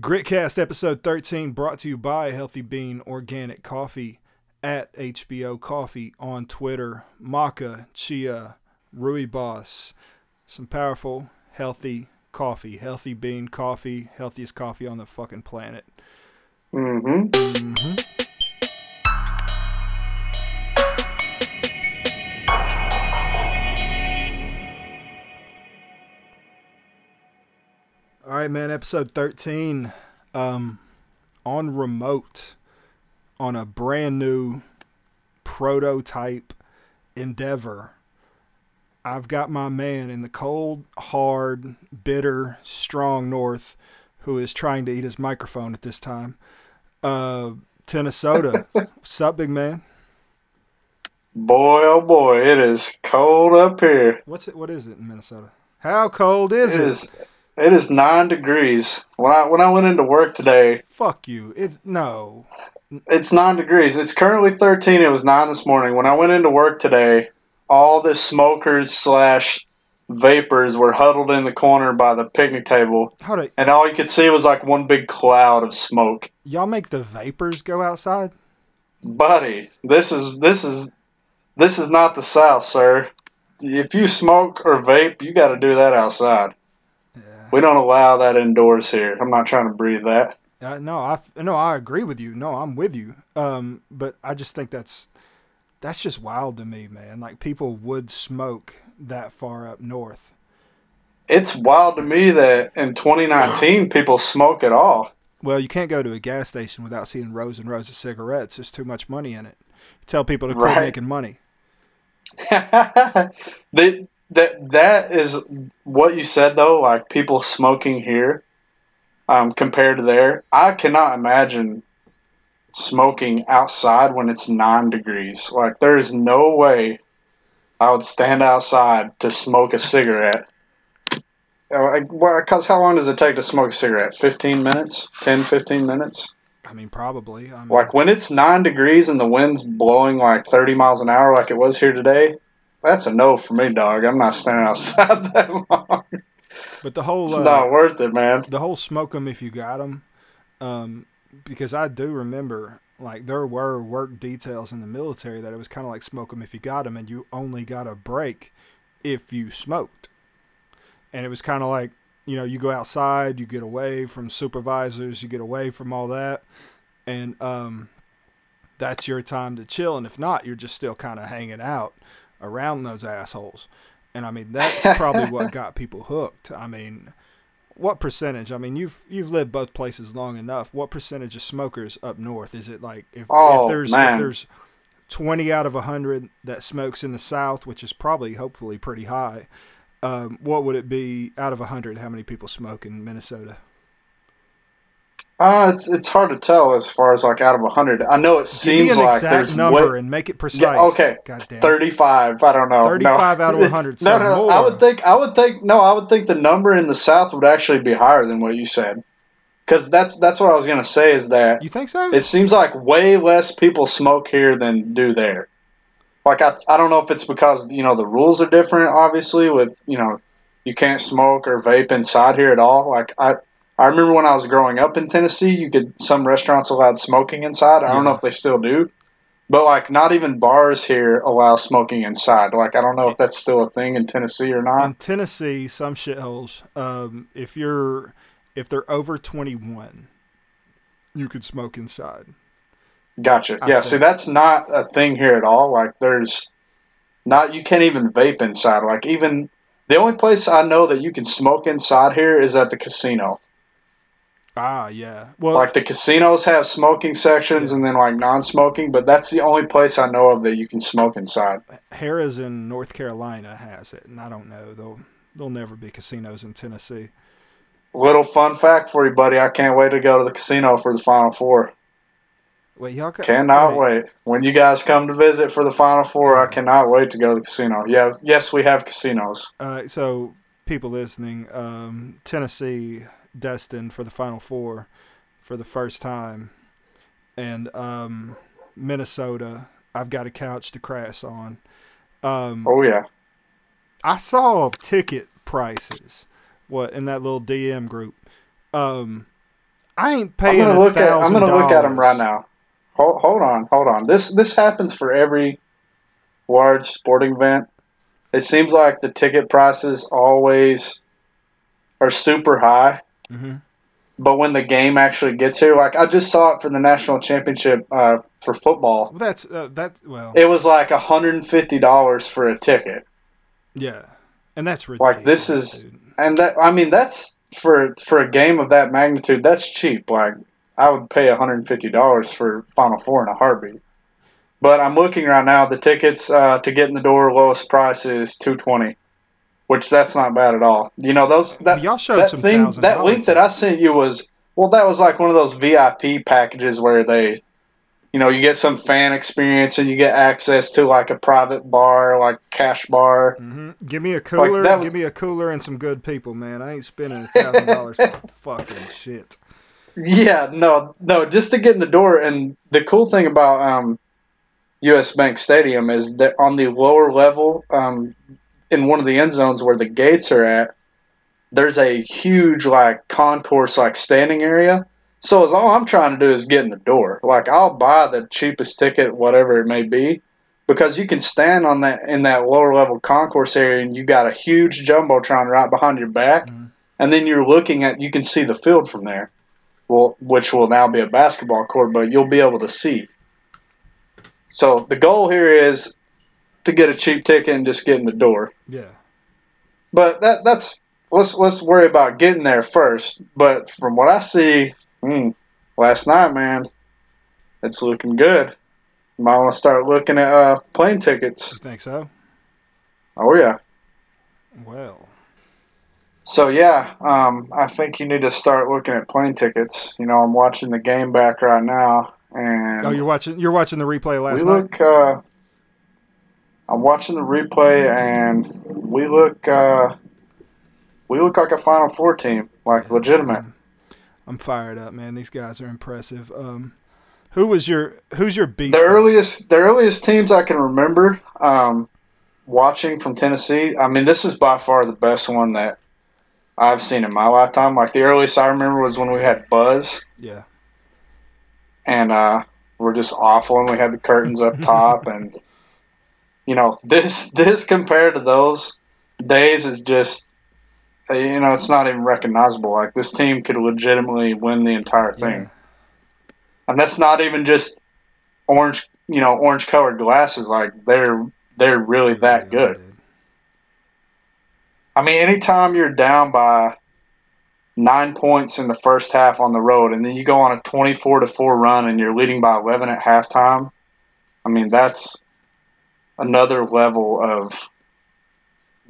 Gritcast episode 13 brought to you by Healthy Bean Organic Coffee at HBO Coffee on Twitter, Maca, Chia, Rooibos. Some powerful, healthy coffee. Healthy Bean Coffee, healthiest coffee on the fucking planet. Mm-hmm. All right, man. Episode 13 um, on remote on a brand new prototype endeavor. I've got my man in the cold, hard, bitter, strong north who is trying to eat his microphone at this time. Uh, Tennesota. What's up, big man? Boy, oh boy, it is cold up here. What's it? What is it in Minnesota? How cold is It it? is it is nine degrees. When I when I went into work today, Fuck you. It no. it's nine degrees. It's currently thirteen. It was nine this morning. When I went into work today, all the smokers slash vapors were huddled in the corner by the picnic table, do and all you could see was like one big cloud of smoke. y'all make the vapors go outside? Buddy, this is this is this is not the South, sir. If you smoke or vape, you got to do that outside. We don't allow that indoors here. I'm not trying to breathe that. Uh, no, I no, I agree with you. No, I'm with you. Um, but I just think that's that's just wild to me, man. Like people would smoke that far up north. It's wild to me that in 2019 people smoke at all. Well, you can't go to a gas station without seeing rows and rows of cigarettes. There's too much money in it. tell people to quit Right. making money. that that that is what you said though. Like people smoking here, um, compared to there. I cannot imagine smoking outside when it's nine degrees. Like there is no way I would stand outside to smoke a cigarette. Because how long does it take to smoke a cigarette? 15 minutes? 10, 15 minutes? I mean, probably. I mean, Like when it's nine degrees and the wind's blowing like 30 miles an hour, like it was here today, that's a no for me, dog. I'm not standing outside that long. but the whole It's uh, not worth it, man. the whole smoke 'em if you got 'em, um, because I do remember like there were work details in the military that it was kind of like smoke them if you got them, and you only got a break if you smoked, and it was kind of like you know you go outside, you get away from supervisors, you get away from all that, and um, that's your time to chill, and if not, you're just still kind of hanging out around those assholes. And I mean, that's probably what got people hooked. I mean, what percentage? I mean, you've you've lived both places long enough. What percentage of smokers up north is it like? If, Oh, if there's man. if there's twenty out of hundred that smokes in the South, which is probably hopefully pretty high, um, what would it be out of hundred? How many people smoke in Minnesota? Uh, it's it's hard to tell as far as like out of 100. I know it seems Give me an like exact there's number way, and make it precise. Yeah, okay. God damn. 35. I don't know. No. 35 out of 100. No, no, no. more. I would think I would think no, I would think the number in the South would actually be higher than what you said. Cuz that's that's what I was going to say is that You think so? it seems like way less people smoke here than do there. Like I I don't know if it's because you know the rules are different obviously with, you know, you can't smoke or vape inside here at all. Like I I remember when I was growing up in Tennessee, you could some restaurants allowed smoking inside. I don't know if they still do. But like not even bars here allow smoking inside. Like I don't know if that's still a thing in Tennessee or not. in Tennessee, some shitholes, um, if you're if they're over twenty one, you could smoke inside. Gotcha. I Yeah, see that's not a thing here at all. Like there's not you can't even vape inside. Like even the only place I know that you can smoke inside here is at the casino. Ah, yeah. Well, Like the casinos have smoking sections Yeah. and then like non-smoking, but that's the only place I know of that you can smoke inside. Harrah's in North Carolina has it, and I don't know. There'll there'll never be casinos in Tennessee. Little fun fact for you, buddy. I can't wait to go to the casino for the Final Four. Wait, y'all got, Cannot wait. When you guys come to visit for the Final Four, I cannot wait to go to the casino. Yeah, yes, we have casinos. Uh, so people listening, um, Tennessee destined for the Final Four for the first time, and um, Minnesota. I've got a couch to crash on. Um, Oh yeah. I saw ticket prices what in that little DM group. Um I ain't I'm paying. gonna look at. I'm gonna look at them right now. Hold, hold on, hold on. This this happens for every large sporting event. It seems like the ticket prices always are super high, Mhm. but when the game actually gets here, like I just saw it for the national championship uh, for football, Well, that's uh, that's well, it was like hundred and fifty dollars for a ticket, yeah, and that's ridiculous. Like, this is- dude. and that I mean that's for for a game of that magnitude, that's cheap. Like I would pay hundred and fifty dollars for Final Four in a heartbeat. But I'm looking right now. The tickets uh, to get in the door, lowest price is two twenty, which that's not bad at all. You know those that y'all showed that some thing $1,000 that link that I sent you was well that was like one of those VIP packages where they you know you get some fan experience and you get access to like a private bar like cash bar hmm Give me a cooler. that was- give me a cooler and some good people, man. I ain't spending a thousand dollars for fucking shit. yeah no no just to get in the door and the cool thing about um US Bank Stadium is that on the lower level um in one of the end zones where the gates are at there's a huge like concourse like standing area So as all I'm trying to do is get in the door. Like I'll buy the cheapest ticket, whatever it may be, because you can stand on that in that lower level concourse area, and you got a huge jumbotron right behind your back, Mhm. and then you're looking at you can see the field from there. Well, which will now be a basketball court, but you'll be able to see. So the goal here is to get a cheap ticket and just get in the door. Yeah. But that that's let's let's worry about getting there first. But from what I see, mm, last night, man, it's looking good. Might want to start looking at uh, plane tickets. You think so? Oh yeah. Well, So yeah, um, I think you need to start looking at plane tickets. You know, I'm watching the game back right now, and oh, you're watching. You're watching the replay we last night. look. Uh, I'm watching the replay, and we look. Uh, we look like a Final Four team, like legitimate. I'm fired up, man. These guys are impressive. Um, who was your Who's your beast? The earliest, the earliest teams I can remember um, watching from Tennessee. I mean, this is by far the best one that I've seen in my lifetime. Like the earliest I remember was when we had Buzz, Yeah. and uh, we're just awful, and we had the curtains up top, and you know this this compared to those days is just. uh, You know, it's not even recognizable. Like this team could legitimately win the entire thing. Yeah. and that's not even just orange you know orange colored glasses like they're they're really that good i mean anytime you're down by nine points in the first half on the road and then you go on a 24 to 4 run and you're leading by 11 at halftime i mean that's another level of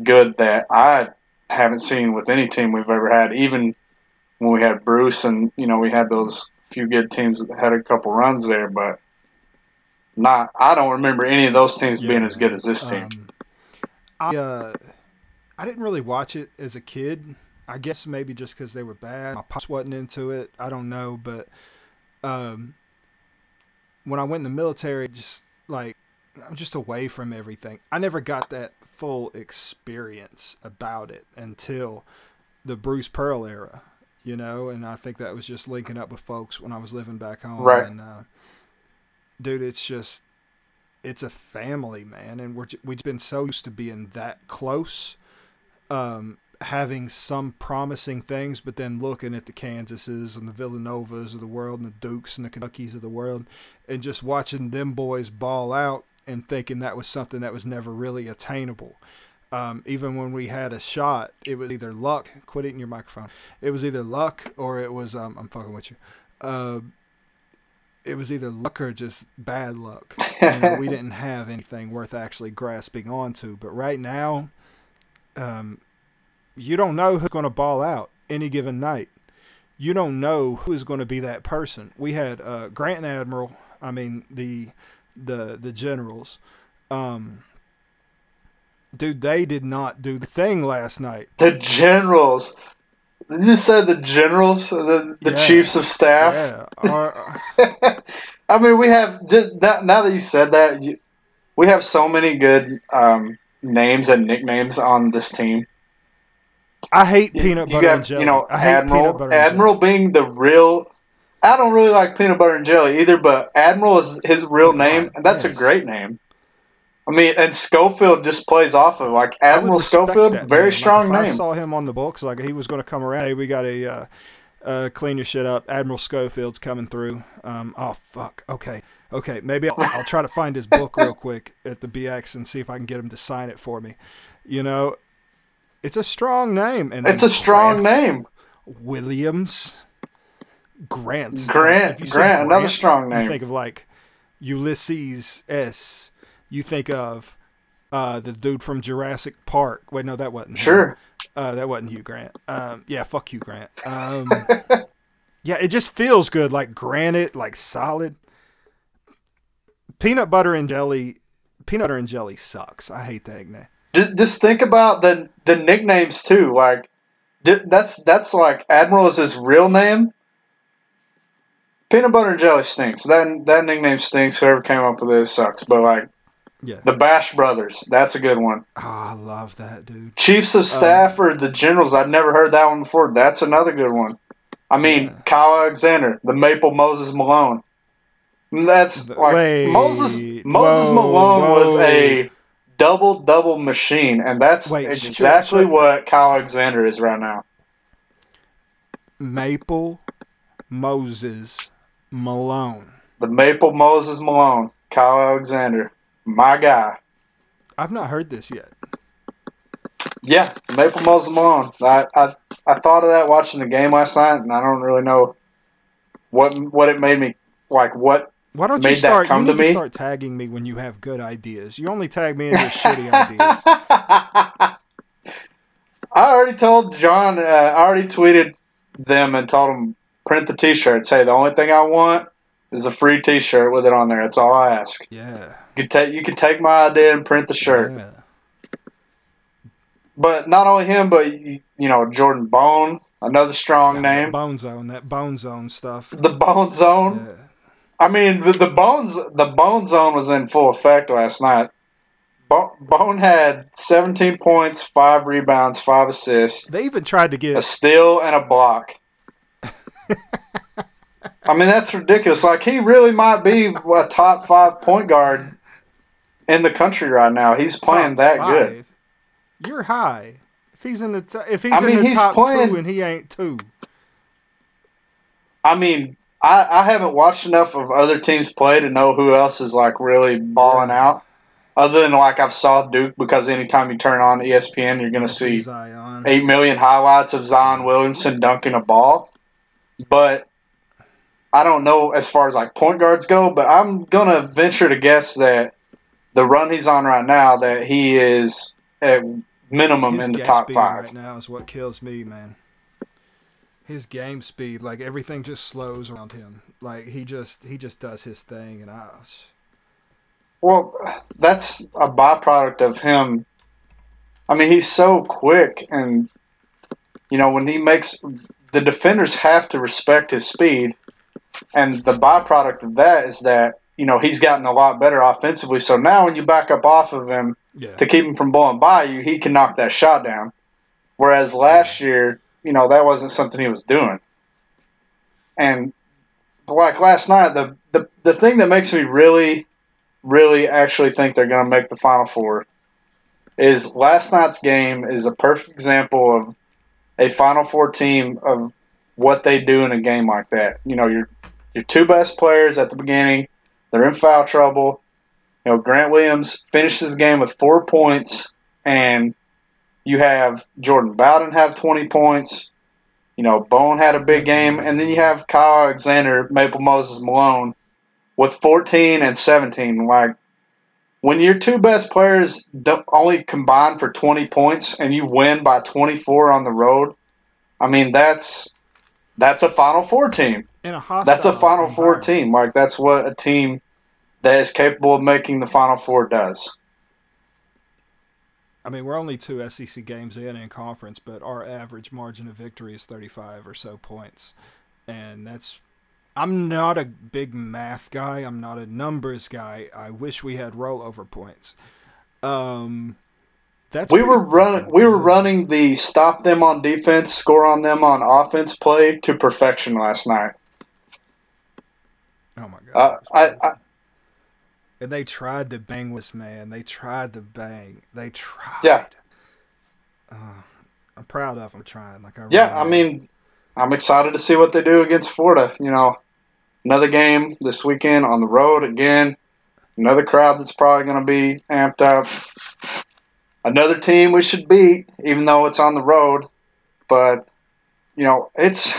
good that i haven't seen with any team we've ever had even when we had bruce and you know we had those few good teams that had a couple runs there, but not. I don't remember any of those teams being as good as this team. Um, I uh, I didn't really watch it as a kid. I guess maybe just because they were bad. My pops wasn't into it. I don't know, but um, when I went in the military, just like I'm just away from everything. I never got that full experience about it until the Bruce Pearl era, you know. And I think that was just linking up with folks when I was living back home. Right. And uh, dude, it's just it's a family, man, and we're, we've been so used to being that close, um, having some promising things, but then looking at the Kansases and the Villanovas of the world and the Dukes and the Kentuckys of the world, and just watching them boys ball out and thinking that was something that was never really attainable. Um, even when we had a shot, it was either luck. Quit eating your microphone. It was either luck or it was um, I'm fucking with you. Uh, it was either luck or just bad luck. Know, we didn't have anything worth actually grasping onto. But right now, um, you don't know who's going to ball out any given night. You don't know who is going to be that person. We had uh, Grant and Admiral. I mean the the the generals. Um, dude, they did not do the thing last night. The generals. Did you say the generals, the, the Yeah. chiefs of staff? Yeah, our, I mean, we have just that, now that you said that, you, we have so many good um, names and nicknames on this team. I hate You- peanut you butter got, and jelly. You know, I Admiral. Admiral being the real I don't really like peanut butter and jelly either, but Admiral is his real name, and that's yes. a great name. I mean, and Schofield just plays off of like Admiral Schofield, very name. strong like if I name. saw him on the books, like he was going to come around. Hey, we got a uh, uh, clean your shit up. Admiral Schofield's coming through. Um, oh fuck. Okay, okay. Maybe I'll, I'll try to find his book real quick at the BX and see if I can get him to sign it for me. You know, it's a strong name, and It's a strong name. Williams, Grant, Grant- you Grant, another strong name. You think of like Ulysses S. You think of uh, the dude from Jurassic Park. Wait, no, that wasn't. Sure. Uh, that wasn't Hugh Grant. Um, yeah, fuck Hugh Grant. Um, yeah, it just feels good, like granite, like solid. Peanut butter and jelly. Peanut butter and jelly sucks. I hate that name. Just, just think about the the nicknames too. Like that's that's like Admiral is his real name. Peanut butter and jelly stinks. That that nickname stinks. Whoever came up with this sucks. But like Yeah. the Bash Brothers, that's a good one. Oh, I love that dude. Chiefs of um, Staff or the Generals. I'd never heard that one before. That's another good one. I mean, Yeah. Kyle Alexander, the Maple Moses Malone. That's like wait, Moses. Moses whoa, Malone was a double double machine, and that's Wait, exactly so- so- what Kyle Alexander is right now. Maple Moses Malone. The Maple Moses Malone, Kyle Alexander, my guy. I've not heard this yet. Yeah, Maple Moses Malone. I, I I thought of that watching the game last night, and I don't really know what what it made me like. What Why don't you start? You to need to me? start tagging me when you have good ideas. You only tag me in your shitty ideas. I already told John. Uh, I already tweeted them and told them print the T-shirts. Hey, the only thing I want is a free T-shirt with it on there. That's all I ask. Yeah. You can take you can take my idea and print the shirt. Yeah. But not only him, but you, know Jordan Bone, another strong That name. Bone Zone. That Bone Zone stuff. The Bone Zone. Yeah. I mean, the, the bones the bone zone was in full effect last night. Bone had 17 points, five rebounds, five assists, They even tried to get a steal, and a block. I mean, that's ridiculous. Like he really might be a top five point guard in the country right now. He's playing top that five. good. You're high. If he's in the t- if he's I mean, in the he's top playing- two and he ain't two, I mean, I, I haven't watched enough of other teams play to know who else is like really balling Right. out. Other than like I've saw Duke because anytime you turn on ESPN, you're gonna see Zion. eight million highlights of Zion Williamson dunking a ball. But I don't know as far as like point guards go, but I'm gonna venture to guess that the run he's on right now, that he is at minimum His in the top speed five. right now is what kills me, man. His game speed, like everything just slows around him. Like he just he just does his thing, and I. Well, that's a byproduct of him. I mean, he's so quick, and you know when he makes the defenders have to respect his speed, and the byproduct of that is that you know he's gotten a lot better offensively. So now when you back up off of him Yeah. to keep him from blowing by you, he can knock that shot down. Whereas last year, you know, that wasn't something he was doing. And like last night, the the, the thing that makes me really, really actually think they're going to make the Final Four is last night's game is a perfect example of a Final Four team of what they do in a game like that. You know, your your two best players at the beginning, they're in foul trouble. You know, Grant Williams finishes the game with four points, and you have Jordan Bowden have 20 points. You know, Bone had a big game, and then you have Kyle Alexander, Maple Moses Malone with 14 and 17. Like, when your two best players only combine for 20 points and you win by 24 on the road, I mean, that's that's a Final Four team. In a hostile That's a Final Four team. Like, that's what a team that is capable of making the Final Four does. I mean, we're only two SEC games in in conference, but our average margin of victory is 35 or so points. And that's. I'm not a big math guy. I'm not a numbers guy. I wish we had rollover points. Um, that's we were running we were running the stop them on defense, score on them on offense play to perfection last night. Oh my god. Uh, I. I and they tried to bang this man. They tried to bang. They tried. Yeah. Uh, I'm proud of them trying. Like I yeah, really I mean, I'm excited to see what they do against Florida. You know, another game this weekend on the road again. Another crowd that's probably going to be amped up. Another team we should beat, even though it's on the road. But you know, it's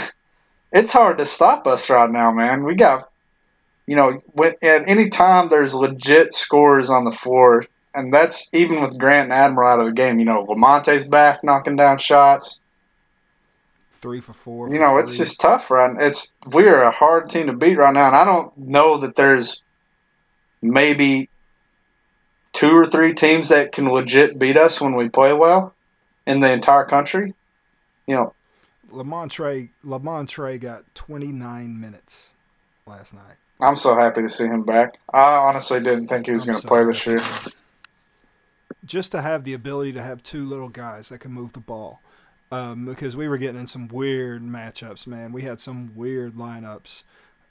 it's hard to stop us right now, man. We got, you know, when, at any time there's legit scores on the floor, and that's even with Grant and Admiral out of the game. You know, Lamonte's back knocking down shots. Three for four. You know, it's just tough, right? It's we're a hard team to beat right now, and I don't know that there's maybe two or three teams that can legit beat us when we play well in the entire country. You know, Lamontre. Lamontre got 29 minutes last night. I'm so happy to see him back. I honestly didn't think he was going to so play this year. Just to have the ability to have two little guys that can move the ball. Um, because we were getting in some weird matchups, man. We had some weird lineups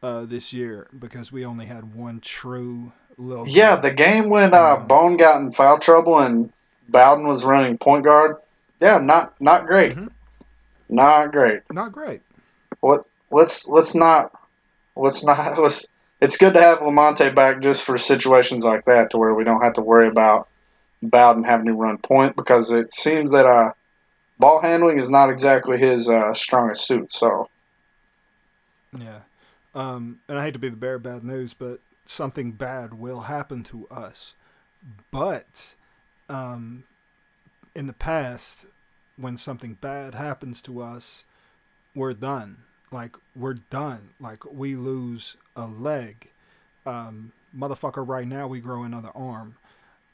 uh, this year because we only had one true little. Yeah, guy. the game when uh, Um, Bone got in foul trouble and Bowden was running point guard. Yeah, not not great. Mhm. Not great. not great. What let's let's not let's not let's it's good to have Lamonte back just for situations like that to where we don't have to worry about Bowden having to run point because it seems that uh ball handling is not exactly his uh, strongest suit. So Yeah. Um, and I hate to be the bearer of bad news, but something bad will happen to us. But um, in the past, when something bad happens to us, we're done. Like, we're done. Like, we lose a leg. Um, motherfucker, right now, we grow another arm.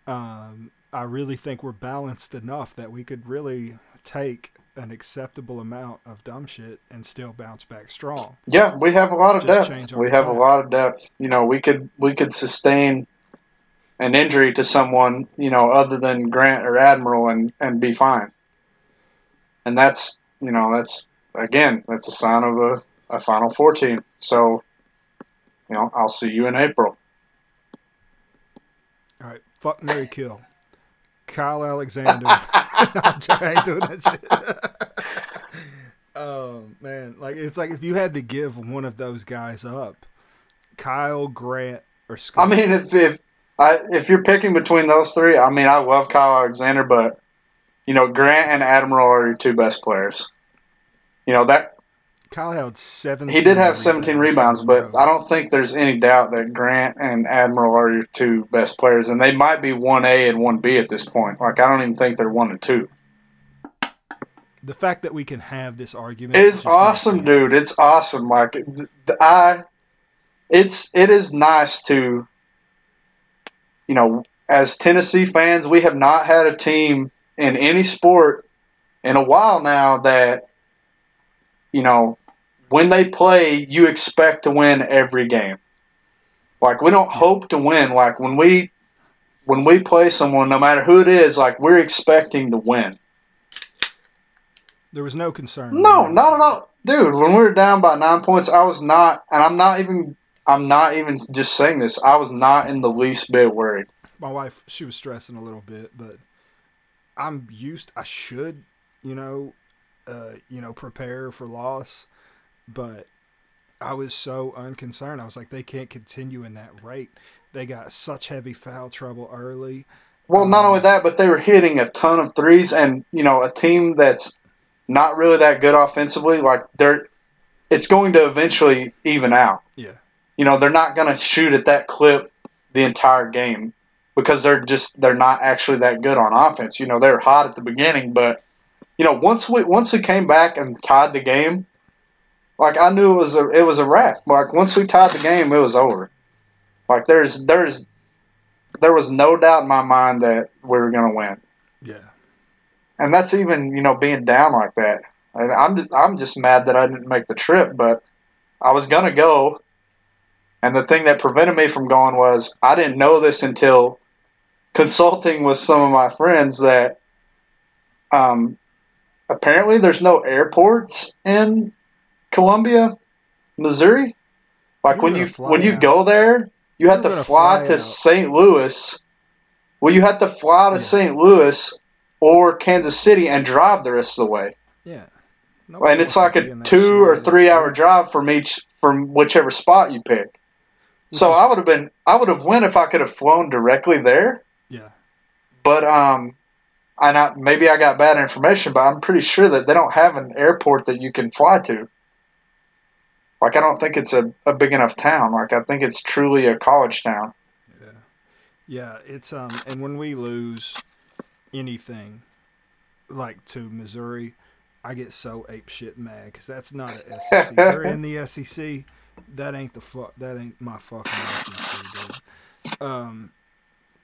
Um, I really think we're balanced enough that we could really take an acceptable amount of dumb shit and still bounce back strong. yeah, we have a lot of Just depth. We have a lot of depth. You know, we could we could sustain an injury to someone, you know, other than Grant or Admiral and, and be fine. And that's you know, that's again, that's a sign of a, a final four team. So, you know, I'll see you in April. All right, fuck marry Kill. Kyle Alexander. no. I ain't doing that shit. oh man, like it's like if you had to give one of those guys up, Kyle Grant or Scott. I mean, if if I, if you're picking between those three, I mean, I love Kyle Alexander, but you know, Grant and Admiral are your two best players. You know that Kyle had 17. he did have 17 rebounds, but. I don't think there's any doubt that Grant and Admiral are your two best players, and they might be one A and one B at this point. Like I don't even think they're one and two. the fact that we can have this argument makes awesome, dude. It's awesome. Like I, it's it is nice to, you know, as Tennessee fans, we have not had a team in any sport in a while now that, you know, when they play, you expect to win every game. Like we don't hope to win. Like when we when we play someone, no matter who it is, like we're expecting to win. There was no concern. No, not at all, dude. When we were down by nine points, I was not, and I'm not even. I'm not even just saying this. I was not in the least bit worried. my wife she was stressing a little bit but i'm used i should you know uh you know prepare for loss but i was so unconcerned i was like they can't continue in that rate they got such heavy foul trouble early Well, not Um, only that, but they were hitting a ton of threes, and you know, a team that's not really that good offensively, like they're, it's going to eventually even out. yeah You know, they're not going to shoot at that clip the entire game because they're just they're not actually that good on offense. You know, they're hot at the beginning, but you know, once we once we came back and tied the game, like I knew it was a it was a wrap. Like once we tied the game, it was over. Like there's there's there was no doubt in my mind that we were going to win, yeah and that's even you know being down like that. And I'm just, I'm just mad that I didn't make the trip, but I was gonna go. And the thing that prevented me from going was I didn't know this until consulting with some of my friends that um, apparently there's no airports in Columbia, Missouri. Like You when you when you out. go there, you have to fly, fly to. St. Louis. Well, you have to fly to Yeah. St. Louis or Kansas City and drive the rest of the way. Yeah. and it's like a two or three hour drive from each from whichever spot you pick. Which so is- I would have been I would have went if I could have flown directly there. Yeah. But um, I not maybe I got bad information, but I'm pretty sure that they don't have an airport that you can fly to. Like I don't think it's a, a big enough town. Like I think it's truly a college town. Yeah. Yeah, it's um and when we lose anything like to Missouri, I get so ape shit mad cuz that's not a SEC. They're in the SEC. That ain't the fuck that ain't my fucking SEC, dude. Um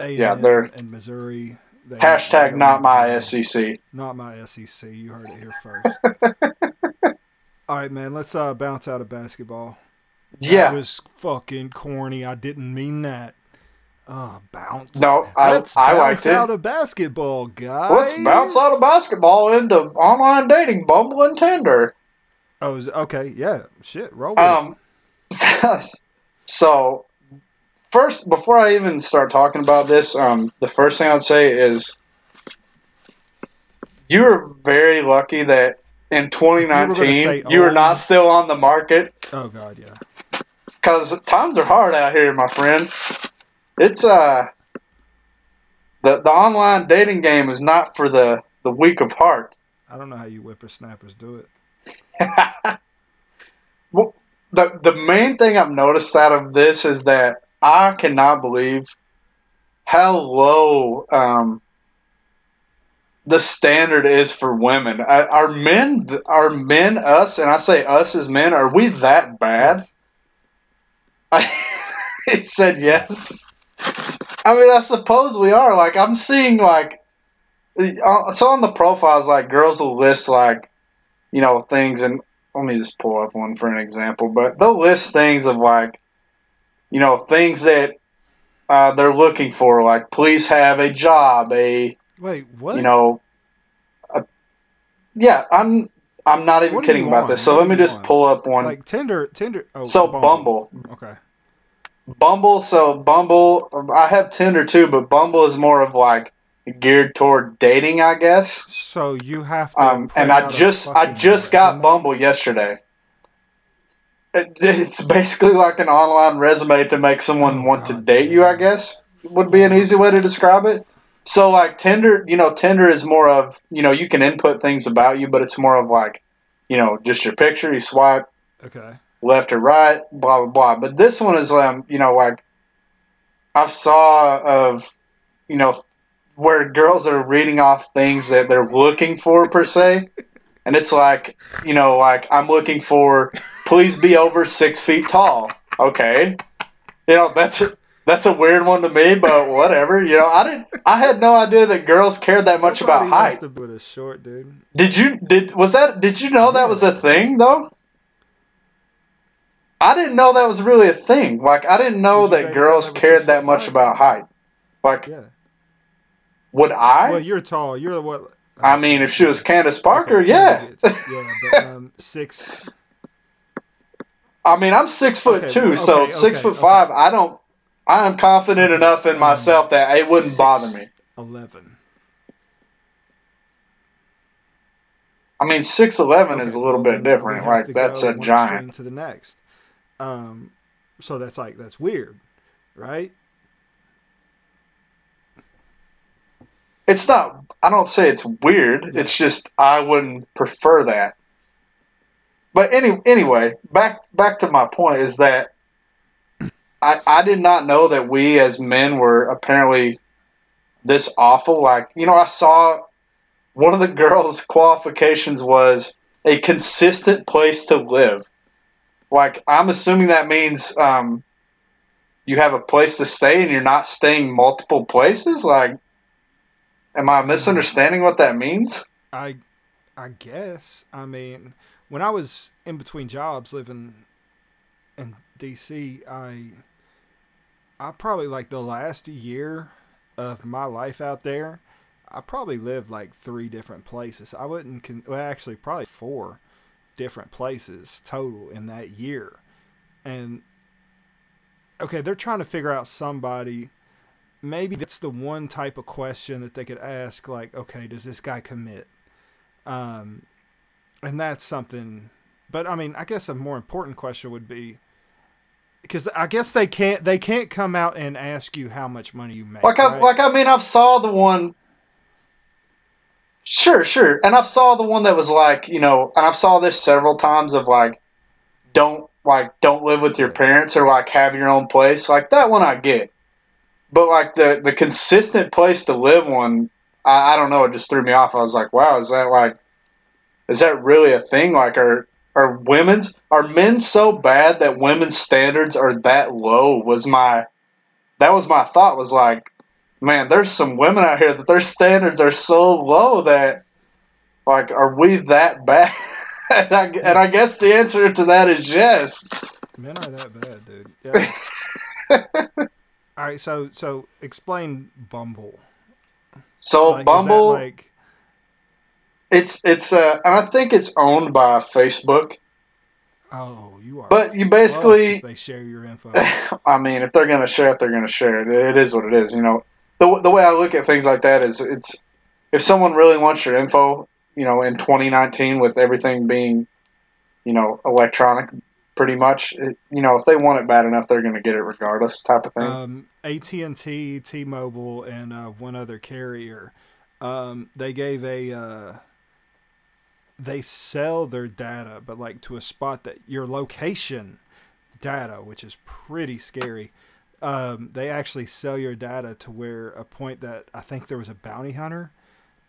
A&M Yeah, they're- and Missouri they, they Hashtag don't my to SEC. Not my SEC. You heard it here first. All right, man. Let's uh, bounce out of basketball. That Yeah. was fucking corny. I didn't mean that. Oh, bounce. No, I Let's I bounce liked it. out of basketball, guys. Let's bounce out of basketball into online dating, Bumble and Tinder. Oh, okay. Yeah. Shit. Roll with it. Um, so first, before I even start talking about this, um, the first thing I'd say is you're very lucky that in You were 2019 you are not still on the market Oh God, yeah. because times are hard out here, my friend. It's uh the the online dating game is not for the the weak of heart. I don't know how you whippersnappers do it. well, the the main thing I've noticed out of this is that I cannot believe how low um, the standard is for women. Are are men are men us, and I say us as men, are we that bad? I, it said yes. I mean, I suppose we are. Like, I'm seeing like, uh, so on the profiles, like girls will list like, you know, things, and let me just pull up one for an example. But they'll list things of like, you know, things that uh, they're looking for, like please have a job, a Wait, what? you know, a, yeah. I'm I'm not even kidding about on? this. So What let me just on? pull up one. like Tinder, Tinder. Oh, so Bumble. Okay. Bumble, so Bumble, I have Tinder too, but Bumble is more of like geared toward dating, I guess. So you have to. Um, and I just, I just got? Bumble yesterday. It, it's basically like an online resume to make someone Oh, want to God date you, I guess would be an easy way to describe it. So like Tinder, you know, Tinder is more of, you know, you can input things about you, but it's more of like, you know, just your picture, you swipe, Okay. left or right, blah blah blah. But this one is um, you know, like I've saw of, you know, where girls are reading off things that they're looking for per se, and it's like, you know, like I'm looking for, please be over six feet tall. Okay, you know that's that's a weird one to me, but whatever. You know, I didn't, I had no idea that girls cared that much about Nobody wants height. to put a short dude. Did you did was that did you know that was a thing though? I didn't know that was really a thing. Like I didn't know Did that girls that cared that much five? about height. Like Yeah. would I? well, you're tall. You're what? I mean, if she was Candace Parker, Okay, yeah. Yeah, but um, six. I mean, I'm six foot Okay, two, well, so okay, six foot okay. five. I don't. I am confident Okay, enough in myself that it wouldn't six- bother me. Eleven. I mean, six eleven Okay, is a little well, bit different. Like that's a giant. to the next. Um, so that's like that's weird, right? It's not. I don't say it's weird. Yeah. It's just I wouldn't prefer that. But any anyway, back back to my point is that I I did not know that we as men were apparently this awful. Like you know, I saw one of the girls' qualifications was a consistent place to live. Like I'm assuming that means um, you have a place to stay and you're not staying multiple places. Like Am I misunderstanding what that means? I, I guess. I mean, when I was in between jobs living in DC, I, I probably like the last year of my life out there, I probably lived like three different places. I wouldn't, con- well, actually, probably four different places total in that year. And okay, they're trying to figure out somebody. Maybe that's the one type of question that they could ask, like, okay, does this guy commit? Um, and that's something. But I mean, I guess a more important question would be, because I guess they can't they can't come out and ask you how much money you make. Like I right? like I mean I've saw the one. Sure, sure, and I've saw the one that was like you know, and I've saw this several times of like, don't like don't live with your parents or like have your own place. Like that one I get, but like the the consistent place to live one, I, I don't know. It just threw me off. I was like, wow, is that like, is that really a thing? Like, are are women's are men so bad that women's standards are that low? Was my that was my thought. Was like, man, there's some women out here that their standards are so low that like, are we that bad? and, I, and I guess the answer to that is yes. Men are that bad, dude. Yeah. All right, so so explain Bumble. So Like, Bumble, like it's it's uh, and I think it's owned by Facebook. oh, you are. But you basically they share your info. I mean, if they're gonna share it, they're gonna share it. It is what it is. You know, the the way I look at things like that is, it's if someone really wants your info, you know, in 2019 with everything being, you know, electronic, pretty much, it, you know, if they want it bad enough, they're gonna get it regardless, type of thing. um, AT and T, T Mobile, and uh, one other carrier. Um, they gave a. Uh, they sell their data, but like to a spot that your location data, which is pretty scary. Um, they actually sell your data to where a point that I think there was a bounty hunter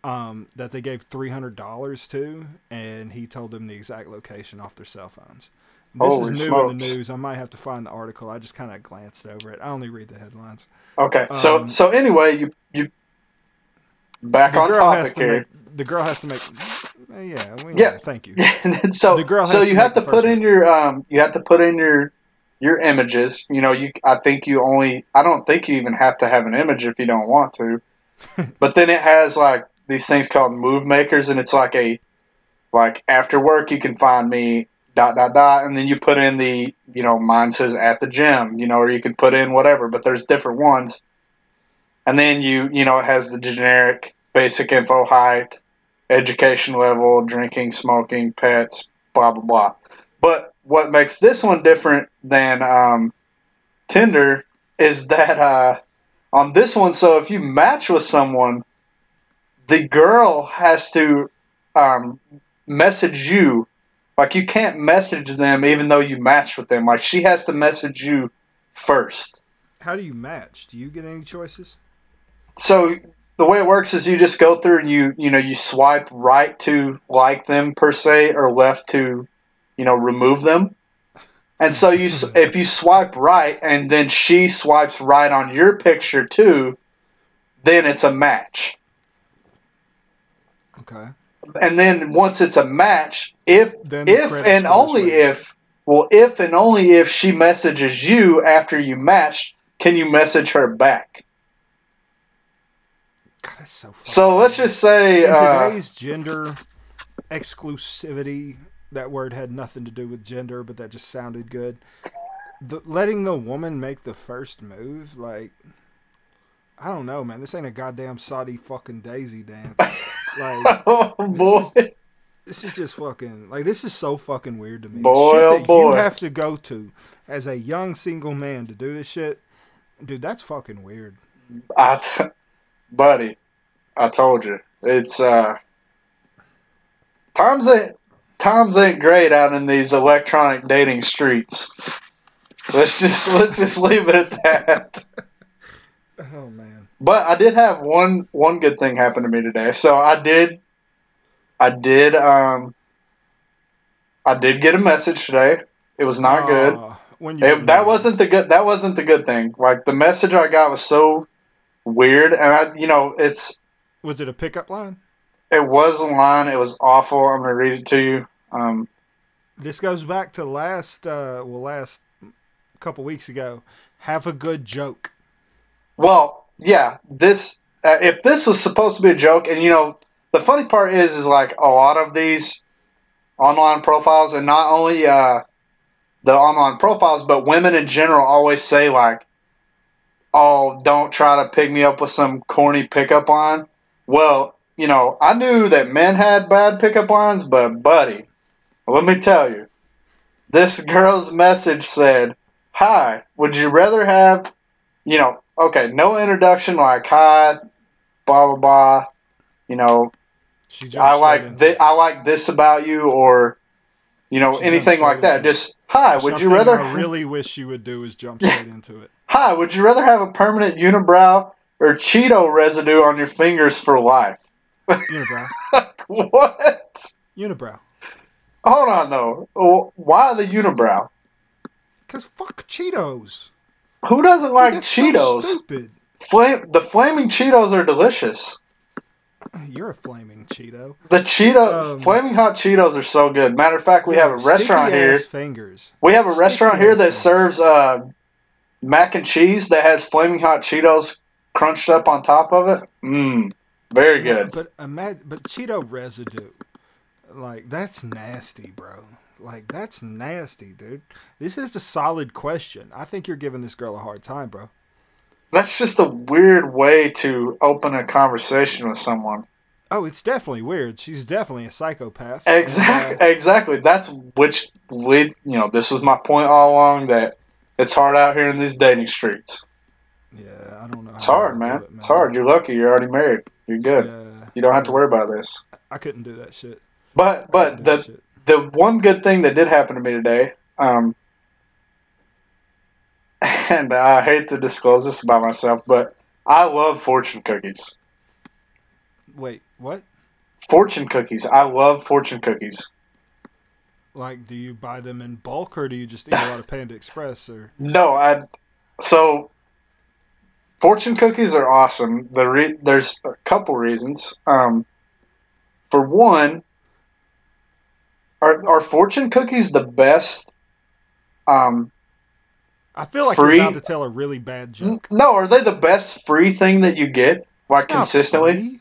um, that they gave three hundred dollars to, and he told them the exact location off their cell phones. This Holy is new in the news. I might have to find the article. I just kind of glanced over it. I only read the headlines. okay, so um, so anyway, you you back on topic to here. make. The girl has to make. Eh, Yeah, Yeah. yeah. Thank you. so The girl so you have to put in your um you have to put in your your images you know you i think you only i don't think you even have to have an image if you don't want to but then it has like these things called move makers and it's like a like after work you can find me dot dot dot and then you put in the you know mine says at the gym you know or you can put in whatever but there's different ones and then you you know it has the generic basic info height education level drinking smoking pets blah blah blah but what makes this one different than um, tinder is that uh, on this one so if you match with someone the girl has to um, message you like you can't message them even though you match with them like she has to message you first How do you match? Do you get any choices? so the way it works is you just go through and you you know you swipe right to like them per se or left to you know remove them and so you if you swipe right and then she swipes right on your picture too then it's a match Okay. and then once it's a match if Then if and only right. if well if and only if she messages you after you match can you message her back that's so. So let's just say in uh, today's gender exclusivity, that word had nothing to do with gender, but that just sounded good. The, letting the woman make the first move, like, I don't know, man. This ain't a goddamn Saudi fucking daisy dance. Like, oh boy is- this is just fucking like this is so fucking weird to me. The Boy, shit oh that boy. you have to go to as a young single man to do this shit, dude. That's fucking weird. I t- buddy, I told you it's uh times ain't times ain't great out in these electronic dating streets. Let's just let's just leave it at that. Oh man. But I did have one one good thing happen to me today. So I did I did um I did get a message today. It was not good. Uh, when you It, that wasn't the good. That wasn't the good thing. Like the message I got was so weird, and I, you know, it's Was it a pickup line? it was a line. It was awful. I'm gonna read it to you. Um, This goes back to last, uh, well, last couple weeks ago. Have a good joke. well, yeah. This uh, if this was supposed to be a joke, and you know, the funny part is, is like a lot of these online profiles, and not only uh, the online profiles, but women in general always say like, "Oh, don't try to pick me up with some corny pickup line." Well, you know, I knew that men had bad pickup lines, but buddy, let me tell you, this girl's message said, "Hi, would you rather have, you know, okay, no introduction like hi, blah blah blah, you know, She I like it. I like this about you, or you know She anything like that. Just hi. Would you rather? I really wish you would do is jump straight into it. Hi. Would you rather have a permanent unibrow or Cheeto residue on your fingers for life? Unibrow. what? Unibrow. Hold on though. Why the unibrow? Because fuck Cheetos. Who doesn't like That's so Cheetos? stupid. Flame. The flaming Cheetos are delicious. You're a flaming Cheeto. The Cheeto, Um, flaming hot Cheetos are so good. Matter of fact, we have a restaurant here. Fingers. We have a Sticky restaurant here that fingers. serves uh, mac and cheese that has flaming hot Cheetos crunched up on top of it. Mmm, very Yeah, good. but imagine, but Cheeto residue, like that's nasty, bro. Like that's nasty, dude. This is a solid question. I think you're giving this girl a hard time, bro. That's just a weird way to open a conversation with someone. Oh, it's definitely weird. She's definitely a psychopath. And, uh, Exactly. Exactly. That's which leads. You know, this was my point all along that it's hard out here in these dating streets. Yeah, I don't know. It's hard, man. it, It's hard. You're lucky. You're already married. You're good. Yeah, You don't have to worry about this. I couldn't do that shit. But but the the one good thing that did happen to me today, um, and I hate to disclose this about myself, but I love fortune cookies. Wait, what? Fortune cookies. I love fortune cookies. Like, do you buy them in bulk or do you just eat a lot of Panda Express? Or No, I. So, fortune cookies are awesome. The re, there's a couple reasons. Um, for one, are are fortune cookies the best? Um, I feel like Free- you're about to tell a really bad joke. no, are they the best free thing that you get? Like consistently, free.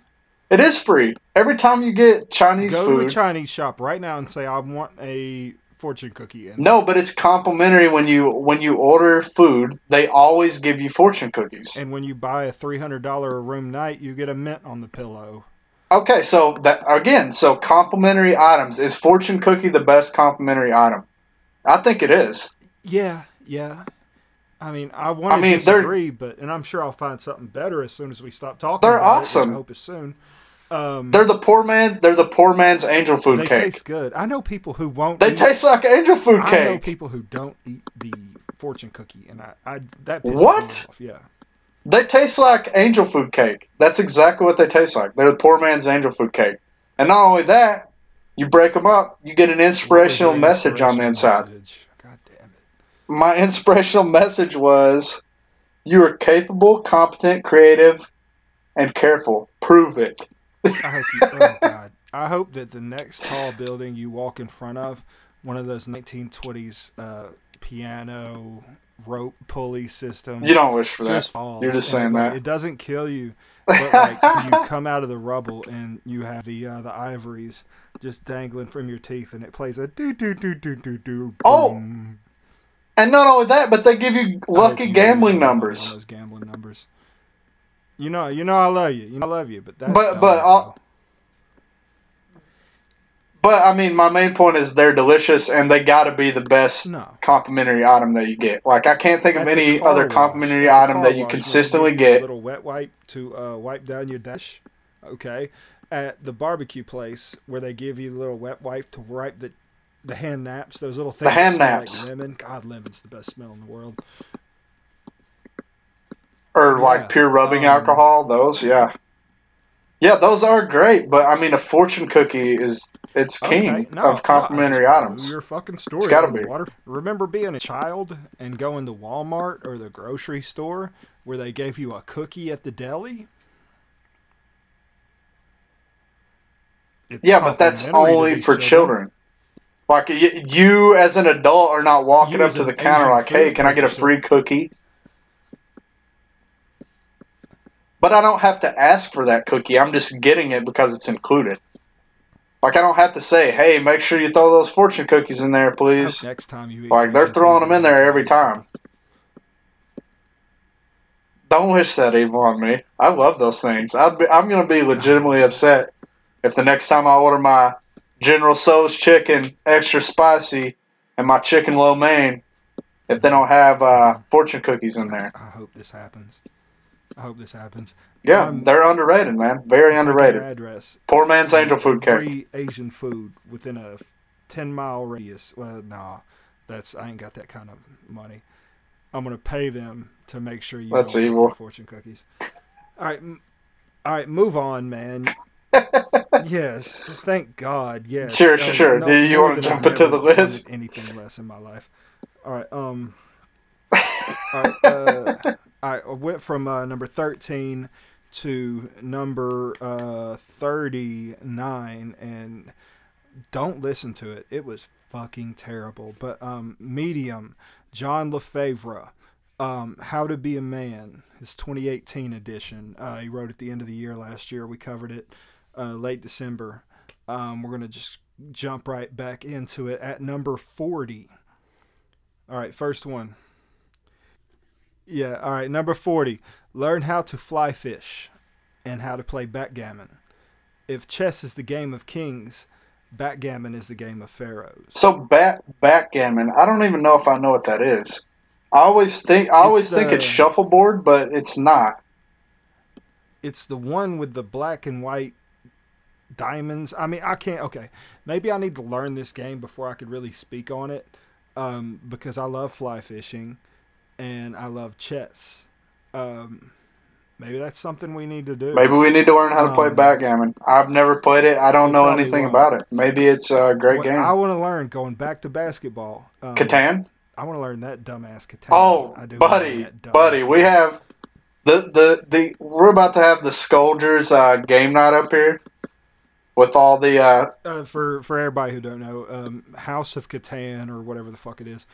it is free every time you get Chinese Go to a food. Chinese shop right now and say I want a fortune cookie. And no, but it's complimentary when you when you order food. They always give you fortune cookies. and when you buy a three hundred dollar a room night, you get a mint on the pillow. Okay, so that again, so complimentary items is fortune cookie the best complimentary item? I think it is. Yeah, yeah. I mean, I want I to mean, they're- disagree, but and I'm sure I'll find something better as soon as we stop talking. They're about it, awesome. I hope is soon. Um, They're the poor man. They're the poor man's angel food they cake. taste good. I know people who won't. they eat, taste like angel food cake. I know people who don't eat the fortune cookie, and I, I that pisses What? me off. Yeah. They taste like angel food cake. That's exactly what they taste like. They're the poor man's angel food cake. And not only that, you break them up, you get an inspirational What was your message on the inside. message? God damn it. My inspirational message was, "You are capable, competent, creative, and careful. Prove it." I hope you, oh God. I hope that the next tall building you walk in front of, one of those 1920s uh, piano rope pulley systems, You don't wish for that. falls. You're just saying like, that. It doesn't kill you, but like you come out of the rubble and you have the uh, the ivories just dangling from your teeth, and it plays a do do do do do do. Oh, boom. And not only that, but they give you lucky gambling all the money on numbers. Those gambling numbers. You know, you know, I love you. You know, I love you, but that's But- but But I mean, my main point is they're delicious, and they got to be the best no. complimentary item that you get. Like I can't think of At any other wash, complimentary item that you wash where they consistently you a get. little wet wipe to uh, wipe down your dash. Okay, at the barbecue place where they give you a little wet wipe to wipe the the hand naps. Those little things. that hand naps. Like lemon. God, lemon's the best smell in the world. Or Yeah, like pure rubbing um, alcohol. Those, yeah, yeah, those are great. But I mean, a fortune cookie is it's king Okay, no, of complimentary no, I just blew items. Your fucking story It's gotta out of the be. water. Remember being a child and going to Walmart or the grocery store where they gave you a cookie at the deli? It's Yeah, but that's only for children. Like y- you, as an adult, are not walking You up to the counter like, "Hey, can I get a free cookie?" But I don't have to ask for that cookie. I'm just getting it because it's included. Like I don't have to say, "Hey, make sure you throw those fortune cookies in there, please." next time you eat Like they're throwing them in there every time. Don't wish that evil on me. I love those things. I'd be, I'm gonna be legitimately upset if the next time I order my General Tso's chicken extra spicy and my chicken lo mein, if they don't have uh, fortune cookies in there. I hope this happens. I hope this happens. Yeah, Um, they're underrated, man. Very underrated. Address. Poor man's angel food cake. Asian food within a ten mile radius. Well, nah, that's I ain't got that kind of money. I'm gonna pay them to make sure you That's evil. fortune cookies. All right, m- all right, move on, man. yes, thank God. Yes. Sure, sure, sure. no- Do you than I've jump into the list? Anything less in my life. All right. Um. All right. Uh, I went from uh, number thirteen to number uh, thirty-nine, and don't listen to it. It was fucking terrible. But um, Medium, John Lefevre, um, How to Be a Man, his 2018 edition. Uh, he wrote at the end of the year last year. We covered it uh, late December. Um, we're gonna just jump right back into it at number 40. All right, first one. Yeah, all right, number 40. Learn how to fly fish and how to play backgammon. If chess is the game of kings, backgammon is the game of pharaohs. So back backgammon, I don't even know if I know what that is. I always think I always It's, think uh, it's shuffleboard, but it's not. It's the one with the black and white diamonds. I mean, I can't. Okay, maybe I need to learn this game before I could really speak on it, um, because I love fly fishing, and I love chess. Um, maybe that's something we need to do. Maybe we need to learn how to play Um, backgammon. I've never played it. I don't know anything won't. about it. Maybe it's a great what game. I want to learn, going back to basketball. Um, Catan. I want to learn that dumbass Catan. Oh, I do buddy, buddy, we have the the the. We're about to have the Scolders uh, game night up here with all the. Uh, uh, for for everybody who don't know, um, House of Catan or whatever the fuck it is,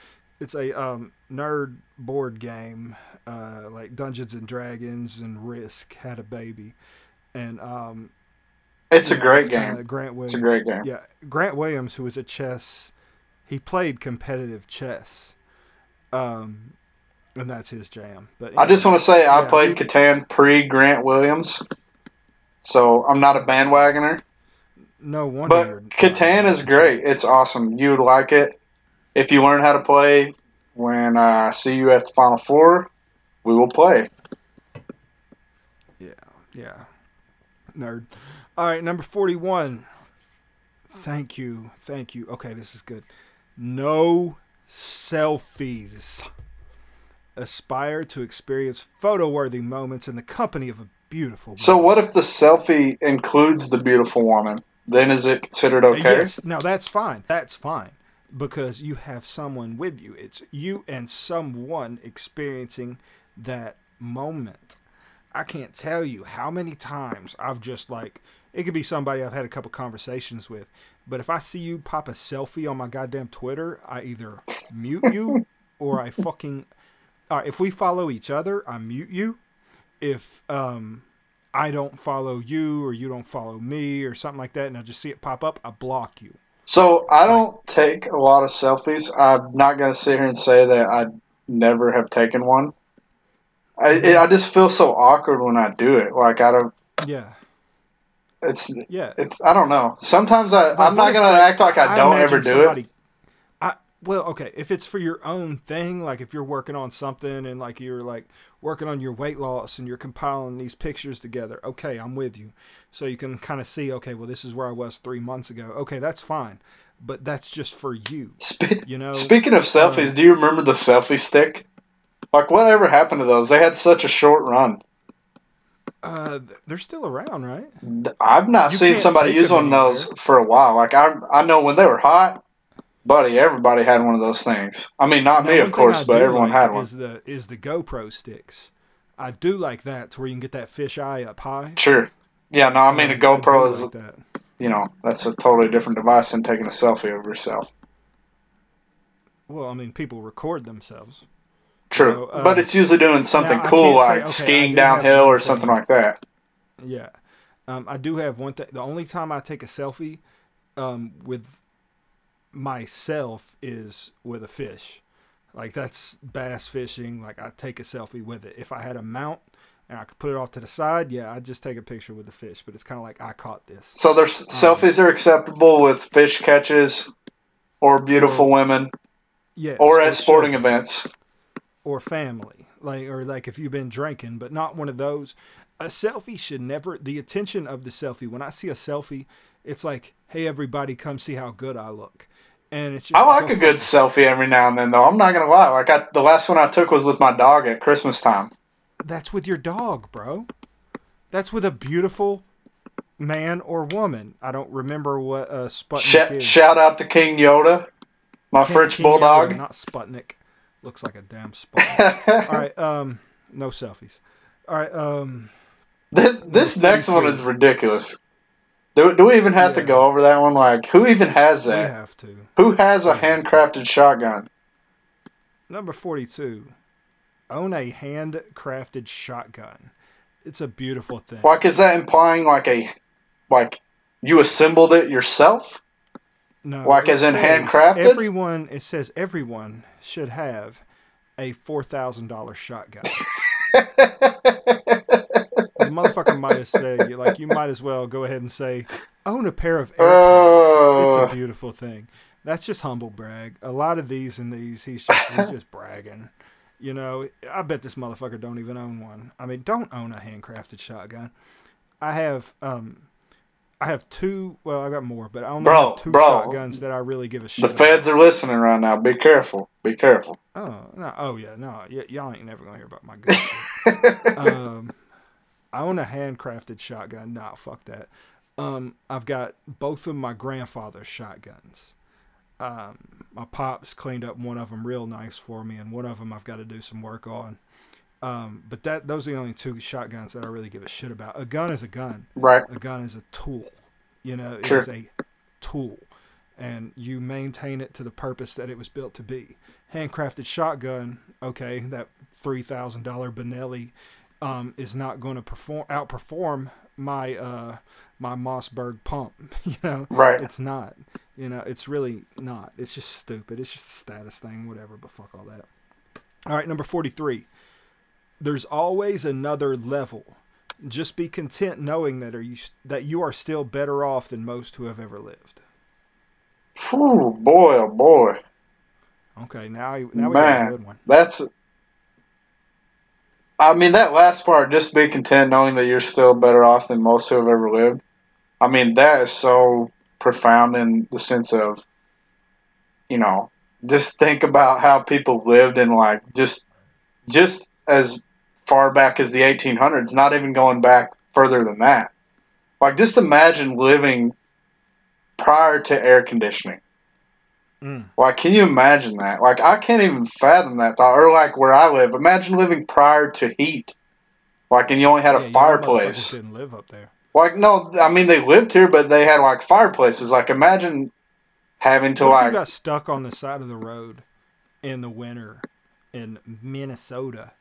it's a um, nerd board game, uh, like Dungeons and Dragons and Risk had a baby, and um, it's a know, great it's game. Grant Williams, It's a great game. yeah, Grant Williams, who was a chess, he played competitive chess, um, and that's his jam. But I just want to say I yeah, played we- Catan pre Grant Williams, so I'm not a bandwagoner. no wonder. But Catan is great. It's awesome. You would like it if you learn how to play. When I see you at the Final Four, we will play. Yeah, yeah. Nerd. All right, number 41. Thank you. Thank you. Okay, this is good. No selfies. Aspire to experience photo worthy moments in the company of a beautiful woman. So, what if the selfie includes the beautiful woman? Then is it considered Uh, okay? Yes, now that's fine. That's fine because you have someone with you. It's you and someone experiencing that moment. I can't tell you how many times I've just like it could be somebody I've had a couple conversations with, but if I see you pop a selfie on my goddamn Twitter, I either mute you or I fucking all right, if we follow each other, I mute you. If um I don't follow you or you don't follow me or something like that and I just see it pop up, I block you. So, I don't take a lot of selfies. I'm not going to sit here and say that I never have taken one. I. I just feel so awkward when I do it. Like, I don't, Yeah. it's, Yeah. it's, I don't know. Sometimes I, Like, I'm not going to act like I don't imagine ever do it. Well, okay, if it's for your own thing, like if you're working on something and like you're like working on your weight loss and you're compiling these pictures together, okay, I'm with you. So you can kind of see, okay, well, this is where I was three months ago. Okay, that's fine, but that's just for you. Spe- You know, Speaking of selfies, um, do you remember the selfie stick? Like, whatever happened to those? They had such a short run. uh, they're still around, right? I've not You seen somebody use one of those for a while. Like, I, I know when they were hot, buddy, everybody had one of those things. I mean, not Now, me, of course, but everyone like had one. Is the is the GoPro sticks? I do like that to where you can get that fish eye up high. Sure. Yeah, no, I mean, a Um, GoPro is, like that. you know, that's a totally different device than taking a selfie of yourself. Well, I mean, people record themselves. True. So, um, but it's usually doing something cool say- like okay, skiing downhill or something thing. like that. Yeah. Um, I do have one thing. The only time I take a selfie um, with myself is with a fish. Like that's bass fishing. Like I take a selfie with it. If I had a mount and I could put it off to the side, yeah, I'd just take a picture with the fish. But it's kind of like I caught this. So there's Um, selfies are acceptable with fish catches or beautiful women Yes, or at sporting children. events. or family, like or like if you've been drinking, but not one of those. A selfie should never. The attention of the selfie. When I see a selfie, it's like, hey, everybody, come see how good I look, and it's just. I like a good fuck selfie every now and then, though. I'm not gonna lie. Like I, the last one I took was with my dog at Christmas time. That's with your dog, bro. That's with a beautiful man or woman. I don't remember what uh, Sputnik Sh- is. shout out to King Yoda, my King- French King bulldog. Yoda, not Sputnik. Looks like a damn Sputnik. All right, um, no selfies. All right, um, this this next one is ridiculous. Do, do we even have to go over that one? Like, who even has that? we have to. Who has a handcrafted shotgun? Number forty-two. Own a handcrafted shotgun. It's a beautiful thing. Like, is that implying like a, like, you assembled it yourself? No, Like as in handcrafted? Everyone, it says everyone should have a four thousand dollar shotgun. the motherfucker might have said, like, you might as well go ahead and say, own a pair of AirPods. Oh. It's a beautiful thing. That's just humble brag. A lot of these and these, he's just he's just bragging. You know, I bet this motherfucker don't even own one. I mean, don't own a handcrafted shotgun. I have um I have two well, I got more, but I only Bro, have two bro. shotguns that I really give a shit The feds are listening right now. Be careful. Be careful. Oh, no. Oh yeah, no. Y- y'all ain't never going to hear about my shit. um I own a handcrafted shotgun. Nah, fuck that. Um I've got both of my grandfather's shotguns. Um, my pops cleaned up one of them real nice for me, and one of them I've got to do some work on. Um, but that those are the only two shotguns that I really give a shit about. A gun is a gun. right. A gun is a tool. You know, it Sure. is a tool, and you maintain it to the purpose that it was built to be. Handcrafted shotgun, okay, that three thousand dollar Benelli um, is not going to perform outperform my uh, my Mossberg pump. You know, Right. it's not. You know, it's really not. It's just stupid. It's just a status thing, whatever. But fuck all that. All right, number forty-three. There's always another level. Just be content knowing that are you that you are still better off than most who have ever lived. Phew, boy, oh boy. Okay, now you- now we got a Man, good one. that's. I mean, that last part, just be content knowing that you're still better off than most who have ever lived. I mean, that is so profound in the sense of, you know, just think about how people lived in like just, just as far back as the 1800s, not even going back further than that. Like, just imagine living prior to air conditioning. Mm. Like, can you imagine that? Like, I can't even fathom that thought. Or like where I live, imagine living prior to heat. Like, and you only had a Yeah, fireplace. didn't live up there. Like, no, I mean they lived here, but they had like fireplaces. Like, imagine having to What if you like, got stuck on the side of the road in the winter in Minnesota?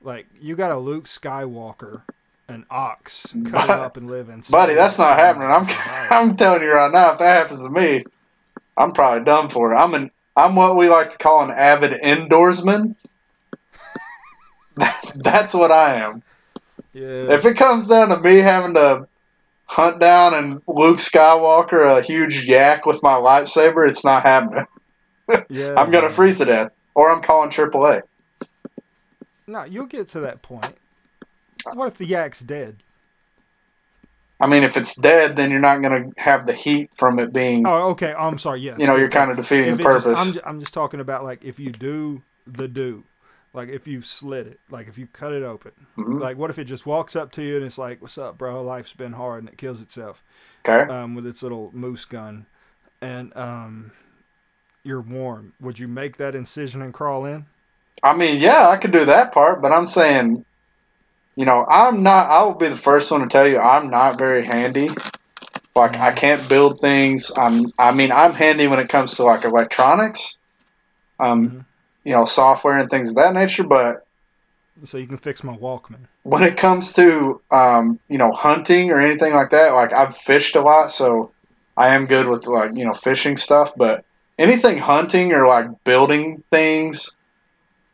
Like you got a Luke Skywalker, an ox, cut Bu- it up and live inside. buddy, that's not happening. I'm. I'm telling you right now, if that happens to me, I'm probably done for. It. I'm an, I'm what we like to call an avid indoorsman. that's what I am. yeah. If it comes down to me having to hunt down and Luke Skywalker a huge yak with my lightsaber, it's not happening. yeah, I'm gonna man. freeze to death, or I'm calling AAA. No, you'll get to that point. What if the yak's dead? I mean, if it's dead, then you're not gonna have the heat from it being. Oh, okay. I'm sorry. Yes. you know, you're kind of defeating the it just- purpose. I'm, ju- I'm just talking about like if you do the do, like if you slit it, like if you cut it open, Mhm. like what if it just walks up to you and it's like, "What's up, bro? Life's been hard," and it kills itself okay. um, with its little moose gun, and um, you're warm. Would you make that incision and crawl in? I mean, yeah, I could do that part, but I'm saying, you know, I'm not. I will be the first one to tell you I'm not very handy. Like I can't build things. I'm. I mean, I'm handy when it comes to like electronics, um, Mhm. you know, software and things of that nature. But So you can fix my Walkman. when it comes to um, you know hunting or anything like that, like I've fished a lot, so I am good with like you know fishing stuff, but anything hunting or like building things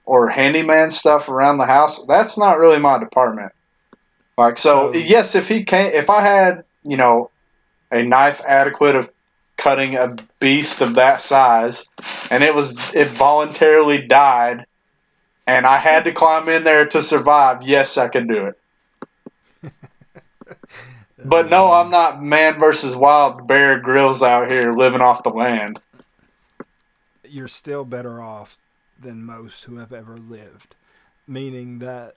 or handyman stuff around the house, that's not really my department. Like so, So- yes, if he can if I had, you know, a knife adequate of cutting a beast of that size and it was it voluntarily died and I had to climb in there to survive, yes, I could do it. But no, I'm not man versus wild Bear Grylls out here living off the land. you're still better off than most who have ever lived. Meaning that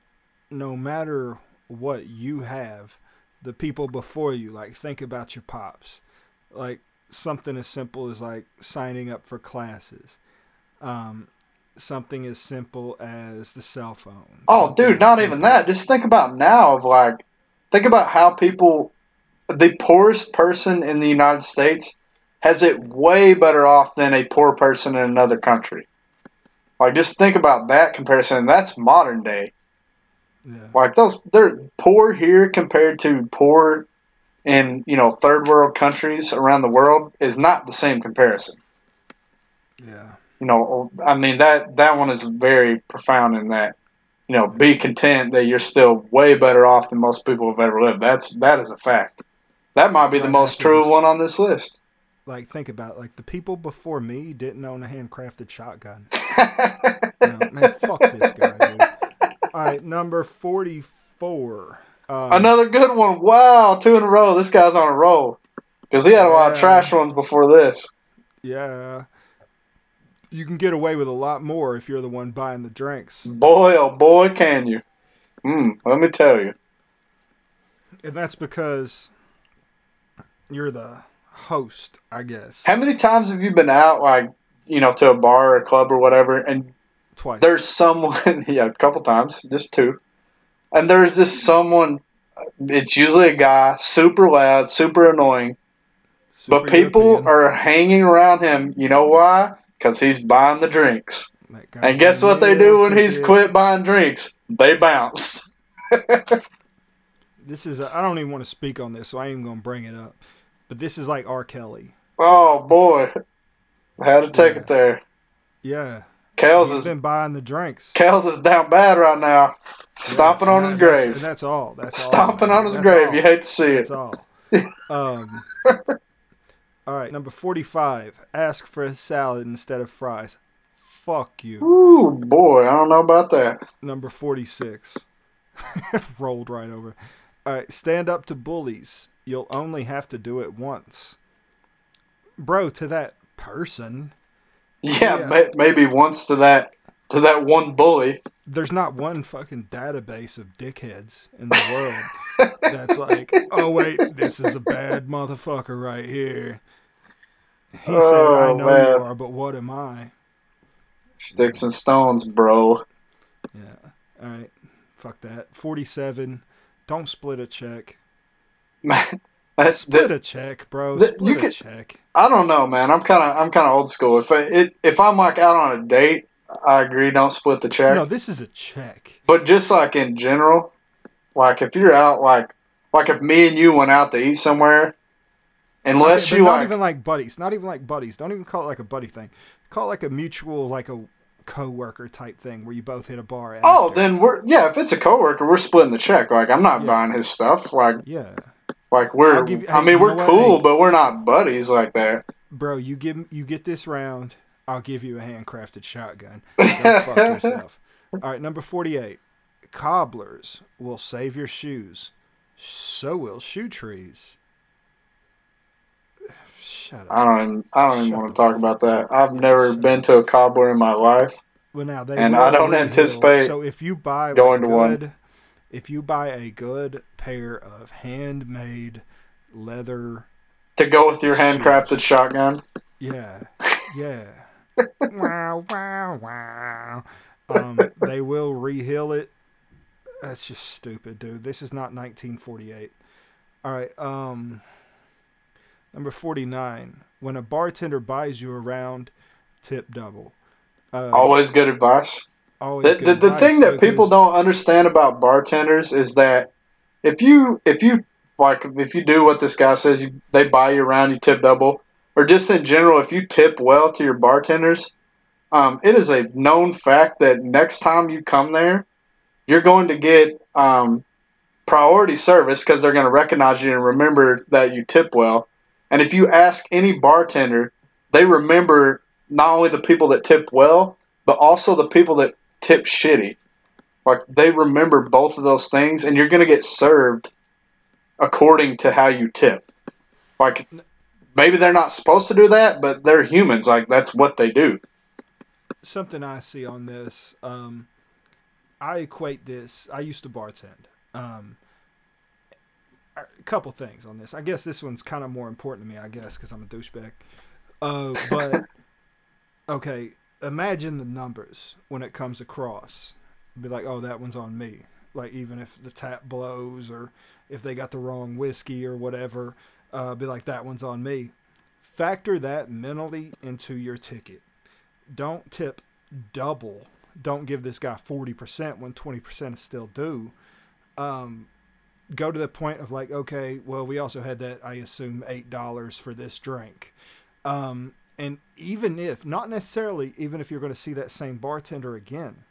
no matter what you have, the people before you, like, think about your pops. Like, something as simple as, like, signing up for classes. Um, something as simple as the cell phone. Oh, dude, not even that. Just think about now of like, think about how people, the poorest person in the United States has it way better off than a poor person in another country. Like, just think about that comparison. That's modern day. Yeah. Like those, they're poor here compared to poor in you know third world countries around the world is not the same comparison. Yeah. you know i mean that that one is very profound in that you know be content that you're still way better off than most people have ever lived that's that is a fact that might be the most true one on this list Like, think about it. Like, the people before me didn't own a handcrafted shotgun. Man, fuck this guy, dude. All right, number 44. Um, another good one wow two in a row this guy's on a roll because he had a lot of trash ones before this Yeah. You can get away with a lot more if you're the one buying the drinks. boy oh boy can you mm, let me tell you And that's because you're the host, I guess. how many times have you been out like you know to a bar or a club or whatever and Twice. there's someone yeah a couple times just two and there's this someone it's usually a guy super loud super annoying Super but people European. are hanging around him you know why because he's buying the drinks and guess what they do when he's quit buying drinks they bounce This is, I I don't even want to speak on this, so I ain't even going to bring it up. But this is like R. Kelly. oh boy had to take Yeah. it there Yeah. Kels is been buying the drinks. Kels is down bad right now stomping Yeah, on his that's- grave And that's all. That's stomping man. on his That's grave all. you hate to see That's it That's all. Um, all right, number 45. Ask for a salad instead of fries. Fuck you. Ooh boy I don't know about that Number 46. Rolled right over. All right, stand up to bullies. You'll only have to do it once. Bro, to that person, Yeah, Yeah. ma- maybe once to that to that one bully. there's not one fucking database of dickheads in the world that's like, oh, wait, this is a bad motherfucker right here. He said, I Oh, know man. you are, but what am I? Sticks and stones, bro. Yeah. All right. Fuck that. 47. Don't split a check. Uh, That's Split that, a check, bro. Split a could- check. I don't know, man. I'm kind of I'm kind of old school. If I, it if I'm like out on a date, I agree. Don't split the check. No, this is a check. But just like in general, like if you're out, like like if me and you went out to eat somewhere, unless Okay, you not like, even like buddies. Not even like buddies. Don't even call it like a buddy thing. Call it like a mutual, like a co-worker type thing where you both hit a bar. oh, then we're yeah. If it's a coworker, we're splitting the check. Like I'm not Yeah. buying his stuff. Like yeah, like we're. I'll give you- I mean, we're cool, Hey. but we're not buddies like that. bro. You give you get this round. I'll give you a handcrafted shotgun. Go fuck yourself. All right, number forty-eight. Cobblers will save your shoes. So will shoe trees. Shut up. I don't. Even, I don't even want to talk about that. I've never been to a cobbler in my life. Well, now they And I don't anticipate So if you buy going like to one. If you buy a good pair of handmade leather, To go with your handcrafted shotgun. yeah, yeah, wow, wow, wow, um, they will reheal it. That's just stupid, dude. This is not 1948. All right, um, number 49. When a bartender buys you around, tip double. Uh, Always good advice. Always The, the, the thing that people don't understand about bartenders is that if you if you like if you do what this guy says, you, they buy you around, you tip double, or just in general, if you tip well to your bartenders, um, it is a known fact that next time you come there, you're going to get um, priority service because they're going to recognize you and remember that you tip well. And if you ask any bartender, they remember not only the people that tip well, but also the people that tip shitty. Like they remember both of those things, and you're going to get served according to how you tip. Like maybe they're not supposed to do that, but they're humans. Like that's what they do. Something I see on this, um, I equate this. I used to bartend. Um, a couple things on this. I guess this one's kind of more important to me. I guess because I'm a douchebag. Uh, but okay, imagine the numbers when it comes across. Be like, oh, that one's on me. Like even if the tap blows or if they got the wrong whiskey or whatever, uh, be like, that one's on me. Factor that mentally into your ticket. Don't tip double. Don't give this guy 40% when 20% is still due. Um, go to the point of like, okay, well, we also had that, I assume, $8 for this drink. Um, and even if, not necessarily, even if you're going to see that same bartender again,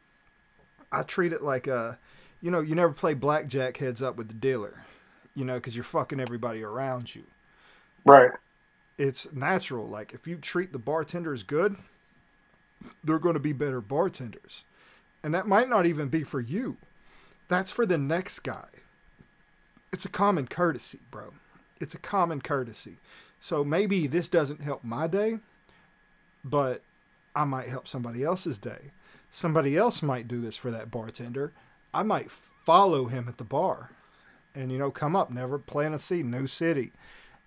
I treat it like a, you know, you never play blackjack heads up with the dealer, you know, because you're fucking everybody around you. Right. It's natural. Like if you treat the bartenders good, they're going to be better bartenders. And that might not even be for you. That's for the next guy. It's a common courtesy, bro. It's a common courtesy. So maybe this doesn't help my day, but I might help somebody else's day. Somebody else might do this for that bartender. I might follow him at the bar and, you know, come up, never plan a seed, new city.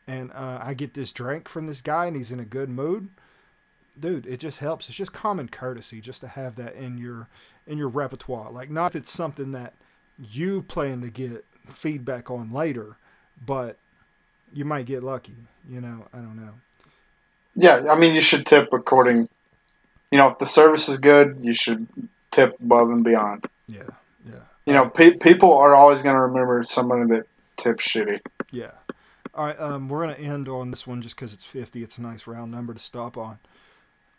And uh, I get this drink from this guy and he's in a good mood. Dude, it just helps. It's just common courtesy just to have that in your in your repertoire. Like not if it's something that you plan to get feedback on later, but you might get lucky. You know, I don't know. Yeah, I mean, you should tip according. You know, if the service is good, you should tip above and beyond. Yeah, yeah. You know, pe- people are always going to remember somebody that tips shitty. Yeah. All right, um, we're gonna end on this one just because it's fifty. It's a nice round number to stop on.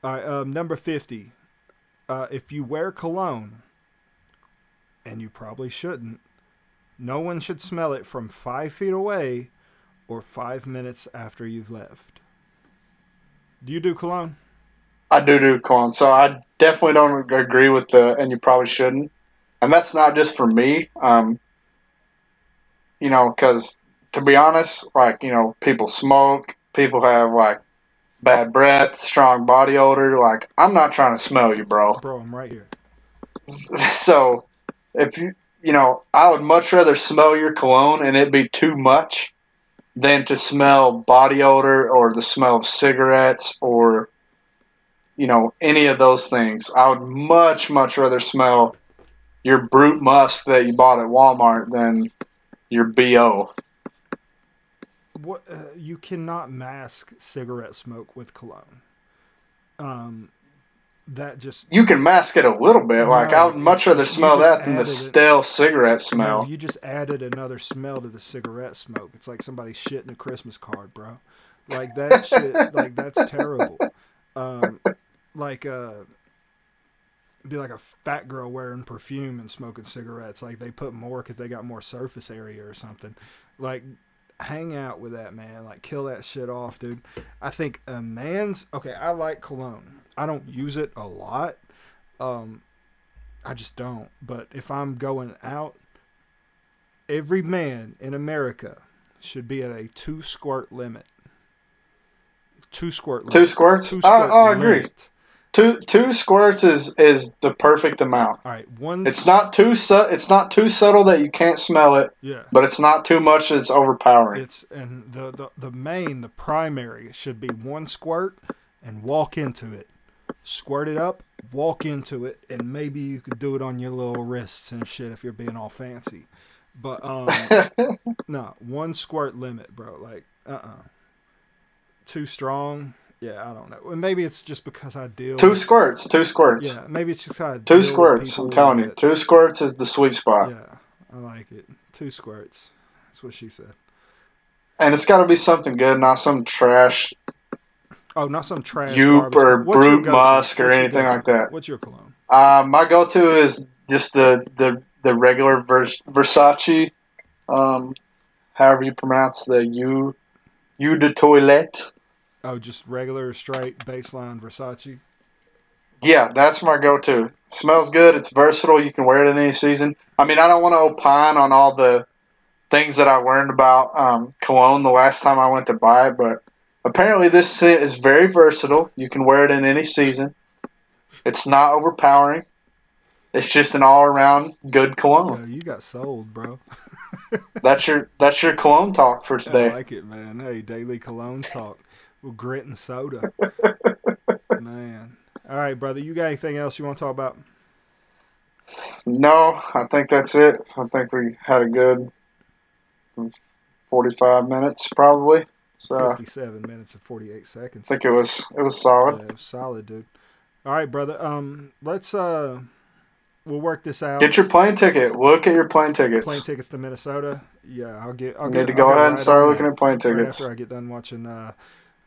All right, um, number fifty. Uh, if you wear cologne, and you probably shouldn't, no one should smell it from five feet away or five minutes after you've left. Do you do cologne? I do do cologne, so I definitely don't agree with the, and you probably shouldn't. And that's not just for me. Um, you know, because to be honest, like, you know, people smoke, people have like bad breath, strong body odor. Like, I'm not trying to smell you, bro. Bro, I'm right here. So, if you, you know, I would much rather smell your cologne and it be too much than to smell body odor or the smell of cigarettes or, you know, any of those things. I would much, much rather smell your Brut musk that you bought at Walmart than your BO what uh, you cannot mask cigarette smoke with cologne. Um, that just you can mask it a little bit. No, like I would much rather smell that than the stale it, cigarette smell. No, you just added another smell to the cigarette smoke. It's like somebody shitting a Christmas card, bro. Like that shit. Like that's terrible. Um, like uh, be like a fat girl wearing perfume and smoking cigarettes. Like they put more because they got more surface area or something. Like hang out with that man. Like kill that shit off, dude. I think a man's okay. I like cologne. I don't use it a lot. Um, I just don't. But if I'm going out, every man in America should be at a two squirt limit. Two squirt. Limit. Two squirts. Two squirt I, I agree. Two two squirts is is the perfect amount. All right, one. It's not too su- It's not too subtle that you can't smell it. Yeah. But it's not too much that's overpowering. It's and the the the main the primary should be one squirt and walk into it. Squirt it up, walk into it, and maybe you could do it on your little wrists and shit if you're being all fancy. But um, no, one squirt limit, bro. Like uh uh-uh. uh Too strong yeah, I don't know. Maybe it's just because I deal two with, squirts, two squirts. Yeah, maybe it's just I two squirts. I'm telling you, two squirts is the sweet spot. Yeah, I like it. Two squirts. That's what she said. and it's got to be something good, not some trash Oh, not some trash. Youp or Brut? Musk or anything like that. What's your cologne? Uh, my go-to is just the the the regular Vers- Versace, um, however you pronounce the U, eau de toilette. Oh, just regular straight baseline Versace. Yeah, that's my go-to. Smells good. It's versatile. You can wear it in any season. I mean, I don't want to opine on all the things that I learned about um, cologne the last time I went to buy it, but apparently this scent is very versatile. You can wear it in any season. It's not overpowering. It's just an all-around good cologne. Yo, you got sold, bro. That's your that's your cologne talk for today. I like it, man. Hey, daily cologne talk with grit and soda. man. All right, brother. You got anything else you want to talk about? No, I think that's it. I think we had a good forty-five minutes, probably. So 57 minutes and 48 seconds. I think it was it was solid. Yeah, solid, dude. All right, brother. Um, let's uh, we'll work this out. Get your plane ticket. Look at your plane tickets. plane tickets to Minnesota. Yeah, I'll get. I'll You get, need to I'll go ahead and start looking at plane right tickets. after I get done watching uh,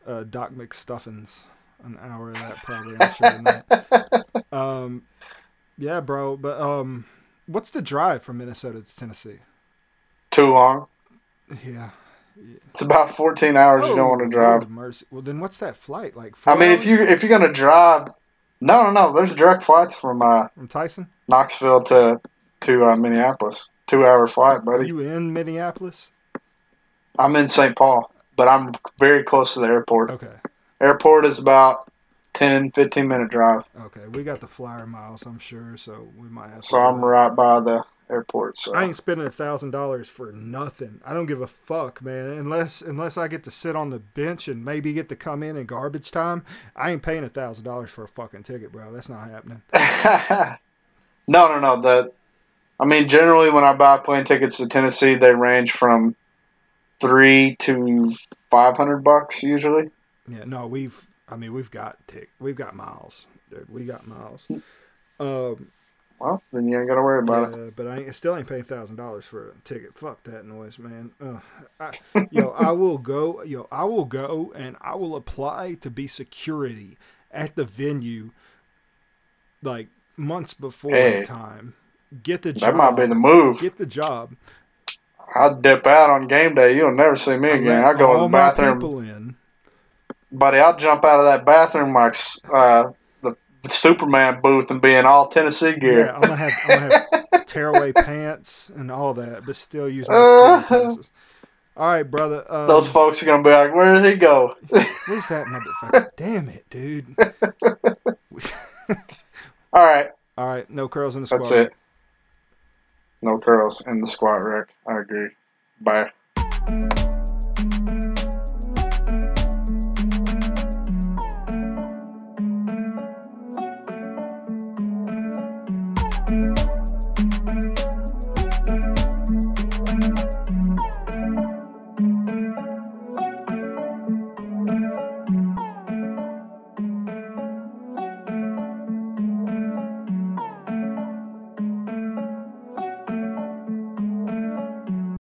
uh, Doc McStuffins. An hour of that probably. I'm sure. Um, yeah, bro. But um, what's the drive from Minnesota to Tennessee? Too long. Yeah. It's about fourteen hours. you don't want to Oh, drive. Mercy. Well, then what's that flight like? I mean, if you if you're gonna drive, no, no, no. There's direct flights from uh, from Tyson, Knoxville to to uh, Minneapolis. Two hour flight, are buddy. you in Minneapolis? I'm in St. Paul, but I'm very close to the airport. Okay. Airport is about 10, 15 minute drive. Okay, we got the flyer miles, I'm sure, so we might have. So I'm right by the airport. So I ain't spending a thousand dollars for nothing. I don't give a fuck, man. Unless unless I get to sit on the bench and maybe get to come in in garbage time, I ain't paying a thousand dollars for a fucking ticket, bro. That's not happening. no, no, no. The I mean, generally when I buy plane tickets to Tennessee, they range from three to five hundred bucks usually. Yeah, no, we've. I mean, we've got tick. We've got miles, dude. We got miles. Um, Well, then you ain't gotta worry about it. but I ain't, still ain't paying thousand dollars for a ticket. Fuck that noise, man. Ugh. I, yo, I will go. Yo, I will go and I will apply to be security at the venue, like months before Hey. time. Get the job. That might be the move. Get the job. I'll dip out on game day. You'll never see me again. I go all the bathroom, people in. Buddy. I'll jump out of that bathroom like uh, the, the Superman booth and be in all Tennessee gear. Yeah, I'm gonna have I'm gonna have tearaway pants and all that, but still use my security passes. All right, brother. Um, Those folks are gonna be like, "Where did he go?" Where's that motherfucker? Damn it, dude. all right, All right, no curls in the squad. that's it. No curls in the squat rack. I agree. Bye.